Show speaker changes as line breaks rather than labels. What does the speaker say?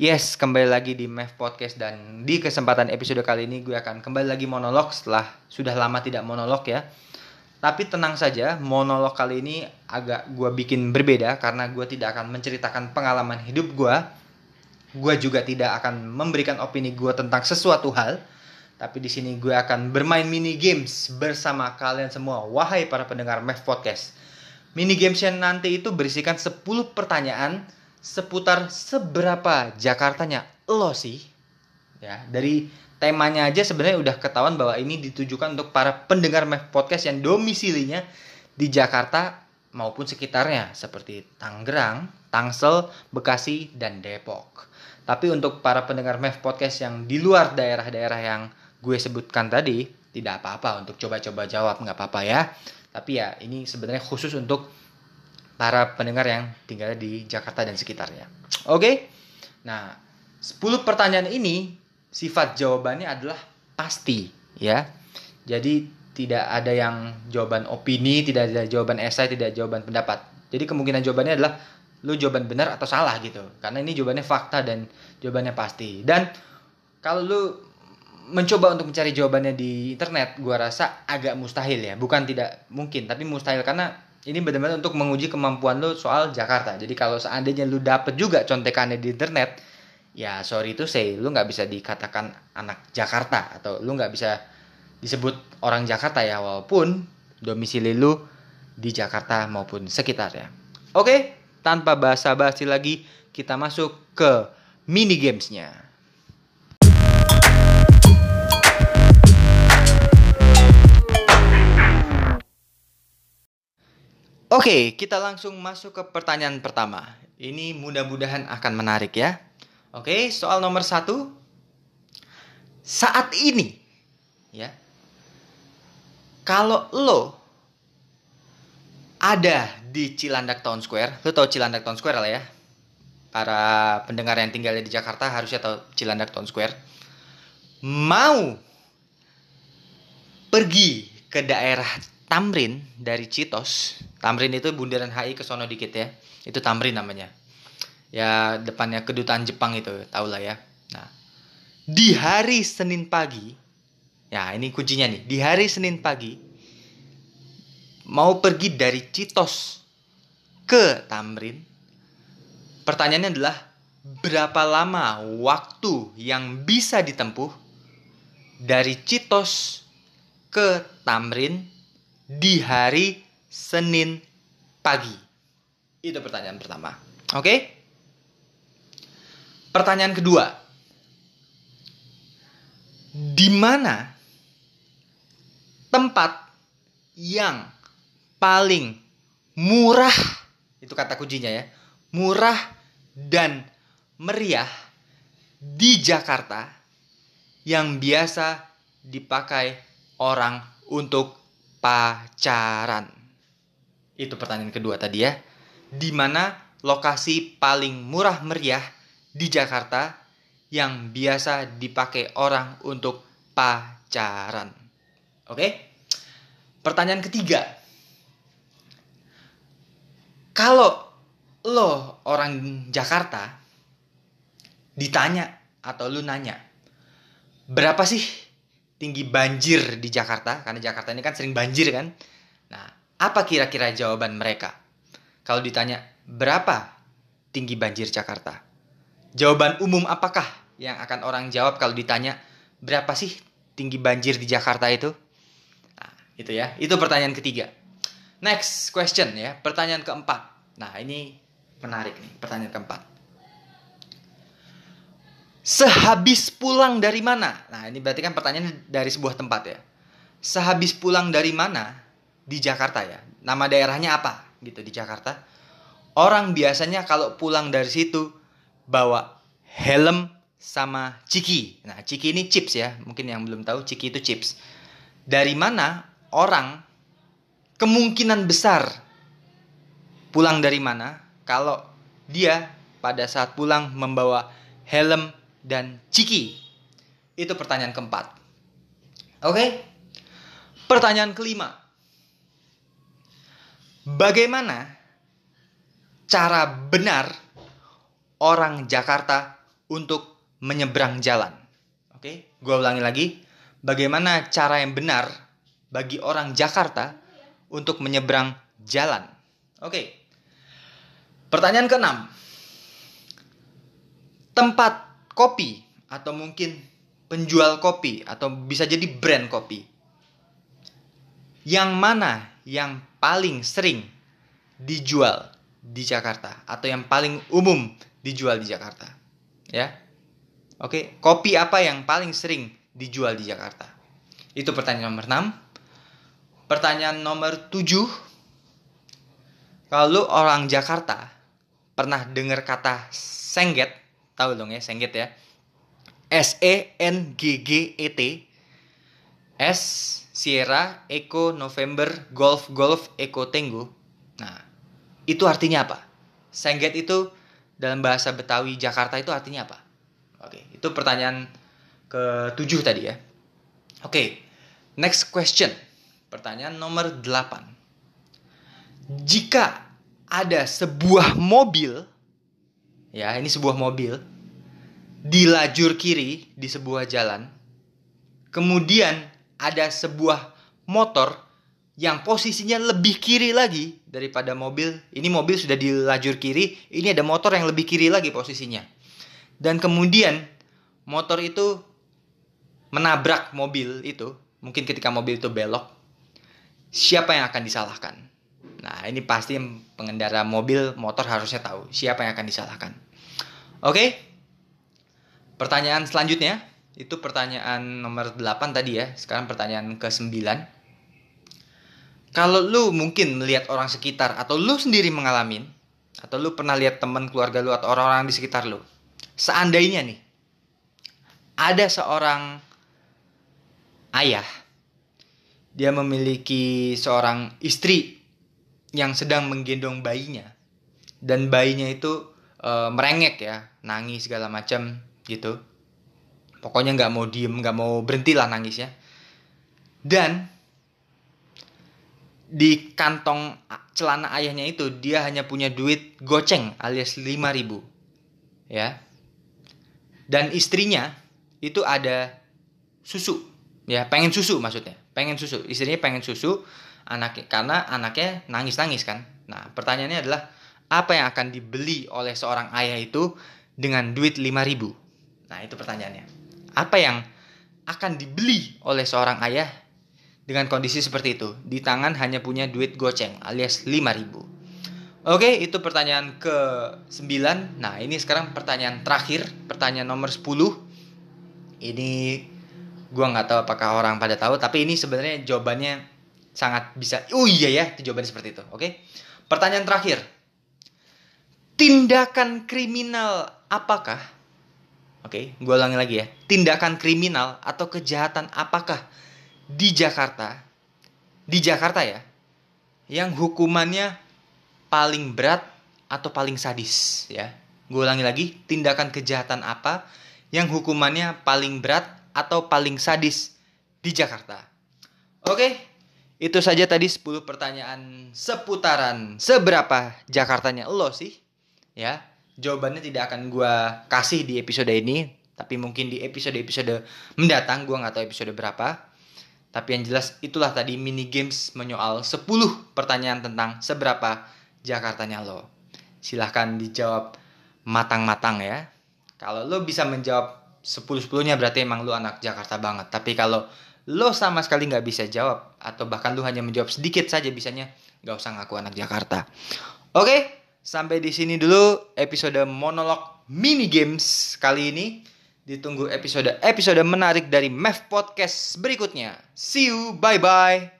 Yes, kembali lagi di MEF Podcast dan di kesempatan episode kali ini gue akan kembali lagi monolog setelah sudah lama tidak monolog ya. Tapi tenang saja, monolog kali ini agak gue bikin berbeda karena gue tidak akan menceritakan pengalaman hidup gue. Gue juga tidak akan memberikan opini gue tentang sesuatu hal. Tapi di sini gue akan bermain mini games bersama kalian semua, wahai para pendengar MEF Podcast. Mini games yang nanti itu berisikan 10 pertanyaan seputar seberapa Jakartanya lo sih. Ya, dari temanya aja sebenarnya udah ketahuan bahwa ini ditujukan untuk para pendengar MEF Podcast yang domisilinya di Jakarta maupun sekitarnya seperti Tangerang, Tangsel, Bekasi, dan Depok. Tapi untuk para pendengar MEF Podcast yang di luar daerah-daerah yang gue sebutkan tadi, tidak apa-apa untuk coba-coba jawab, nggak apa-apa ya. Tapi ya ini sebenarnya khusus untuk para pendengar yang tinggal di Jakarta dan sekitarnya. Oke? Nah, 10 pertanyaan ini sifat jawabannya adalah pasti, ya. Jadi tidak ada yang jawaban opini, tidak ada jawaban esai, tidak ada jawaban pendapat. Jadi kemungkinan jawabannya adalah lu jawaban benar atau salah gitu. Karena ini jawabannya fakta dan jawabannya pasti. Dan kalau lu mencoba untuk mencari jawabannya di internet, gua rasa agak mustahil ya. Bukan tidak mungkin, tapi mustahil karena ini benar-benar untuk menguji kemampuan lu soal Jakarta. Jadi kalau seandainya lu dapet juga contekannya di internet, ya sorry itu say, lu nggak bisa dikatakan anak Jakarta atau lu nggak bisa disebut orang Jakarta ya walaupun domisili lu di Jakarta maupun sekitarnya. Oke, tanpa basa-basi lagi kita masuk ke mini gamesnya. Oke, kita langsung masuk ke pertanyaan pertama. Ini mudah-mudahan akan menarik ya. Oke, soal nomor satu. Saat ini, ya, kalau lo ada di Cilandak Town Square, lo tau Cilandak Town Square lah ya. Para pendengar yang tinggal di Jakarta harusnya tahu Cilandak Town Square. Mau pergi ke daerah Tamrin dari Citos. Tamrin itu bundaran HI ke sono dikit ya. Itu Tamrin namanya. Ya depannya kedutaan Jepang itu, tau lah ya. Nah, di hari Senin pagi, ya ini kuncinya nih. Di hari Senin pagi mau pergi dari Citos ke Tamrin. Pertanyaannya adalah berapa lama waktu yang bisa ditempuh dari Citos ke Tamrin di hari Senin pagi? Itu pertanyaan pertama. Oke? Pertanyaan kedua. Di mana tempat yang paling murah itu kata kuncinya ya. Murah dan meriah di Jakarta yang biasa dipakai orang untuk pacaran. Itu pertanyaan kedua tadi ya. Di mana lokasi paling murah meriah di Jakarta yang biasa dipakai orang untuk pacaran. Oke? Pertanyaan ketiga. Kalau lo orang Jakarta ditanya atau lu nanya, berapa sih tinggi banjir di Jakarta? Karena Jakarta ini kan sering banjir kan. Nah, apa kira-kira jawaban mereka? Kalau ditanya, berapa tinggi banjir Jakarta? Jawaban umum apakah yang akan orang jawab kalau ditanya, berapa sih tinggi banjir di Jakarta itu? Nah, itu ya. Itu pertanyaan ketiga. Next question ya, pertanyaan keempat. Nah, ini menarik nih, pertanyaan keempat. Sehabis pulang dari mana? Nah, ini berarti kan pertanyaan dari sebuah tempat ya. Sehabis pulang dari mana di Jakarta ya? Nama daerahnya apa gitu di Jakarta? Orang biasanya kalau pulang dari situ bawa helm sama ciki. Nah, ciki ini chips ya. Mungkin yang belum tahu ciki itu chips. Dari mana orang kemungkinan besar pulang dari mana kalau dia pada saat pulang membawa helm dan ciki? Itu pertanyaan keempat. Oke? Pertanyaan kelima. Bagaimana cara benar orang Jakarta untuk menyeberang jalan. Oke, gue ulangi lagi. Bagaimana cara yang benar bagi orang Jakarta untuk menyeberang jalan? Oke. Pertanyaan keenam. Tempat kopi atau mungkin penjual kopi atau bisa jadi brand kopi. Yang mana yang paling sering dijual di Jakarta atau yang paling umum dijual di Jakarta? Ya. Oke, kopi apa yang paling sering dijual di Jakarta? Itu pertanyaan nomor 6. Pertanyaan nomor 7. Kalau orang Jakarta pernah dengar kata sengget, tahu dong ya, sengget ya S E N G G E T S Sierra Eco November Golf Golf Eco Tango. Nah, itu artinya apa? Sengget itu dalam bahasa Betawi Jakarta itu artinya apa? Oke, itu pertanyaan ketujuh tadi ya. Oke, next question. Pertanyaan nomor 8. Jika ada sebuah mobil ya, ini sebuah mobil di lajur kiri di sebuah jalan. Kemudian ada sebuah motor yang posisinya lebih kiri lagi daripada mobil. Ini mobil sudah di lajur kiri, ini ada motor yang lebih kiri lagi posisinya. Dan kemudian motor itu menabrak mobil itu, mungkin ketika mobil itu belok. Siapa yang akan disalahkan? Nah, ini pasti pengendara mobil motor harusnya tahu siapa yang akan disalahkan. Oke? Pertanyaan selanjutnya itu pertanyaan nomor 8 tadi ya. Sekarang pertanyaan ke-9. Kalau lu mungkin melihat orang sekitar atau lu sendiri mengalami atau lu pernah lihat teman keluarga lu atau orang-orang di sekitar lu. Seandainya nih ada seorang ayah dia memiliki seorang istri yang sedang menggendong bayinya dan bayinya itu e, merengek ya nangis segala macam gitu. Pokoknya nggak mau diem nggak mau berhenti lah nangisnya. Dan di kantong celana ayahnya itu dia hanya punya duit goceng alias 5000 ya. Dan istrinya itu ada susu ya pengen susu maksudnya. Pengen susu istrinya pengen susu anaknya karena anaknya nangis nangis kan. Nah pertanyaannya adalah apa yang akan dibeli oleh seorang ayah itu dengan duit 5000 Nah, itu pertanyaannya. Apa yang akan dibeli oleh seorang ayah dengan kondisi seperti itu? Di tangan hanya punya duit goceng alias 5000. Oke, itu pertanyaan ke-9. Nah, ini sekarang pertanyaan terakhir, pertanyaan nomor 10. Ini gua nggak tahu apakah orang pada tahu, tapi ini sebenarnya jawabannya sangat bisa. Oh iya ya, itu jawabannya seperti itu. Oke. Pertanyaan terakhir. Tindakan kriminal apakah Oke, gue ulangi lagi ya. Tindakan kriminal atau kejahatan apakah di Jakarta? Di Jakarta ya. Yang hukumannya paling berat atau paling sadis ya. Gue ulangi lagi, tindakan kejahatan apa yang hukumannya paling berat atau paling sadis di Jakarta? Oke, itu saja tadi 10 pertanyaan seputaran seberapa Jakartanya lo sih? Ya, jawabannya tidak akan gue kasih di episode ini tapi mungkin di episode-episode mendatang gue nggak tahu episode berapa. Tapi yang jelas itulah tadi mini games menyoal 10 pertanyaan tentang seberapa Jakartanya lo. Silahkan dijawab matang-matang ya. Kalau lo bisa menjawab 10-10 nya berarti emang lo anak Jakarta banget. Tapi kalau lo sama sekali nggak bisa jawab atau bahkan lo hanya menjawab sedikit saja bisanya nggak usah ngaku anak Jakarta. Oke? okay? Sampai di sini dulu episode monolog mini games kali ini. Ditunggu episode-episode menarik dari Mev Podcast berikutnya. See you, bye-bye.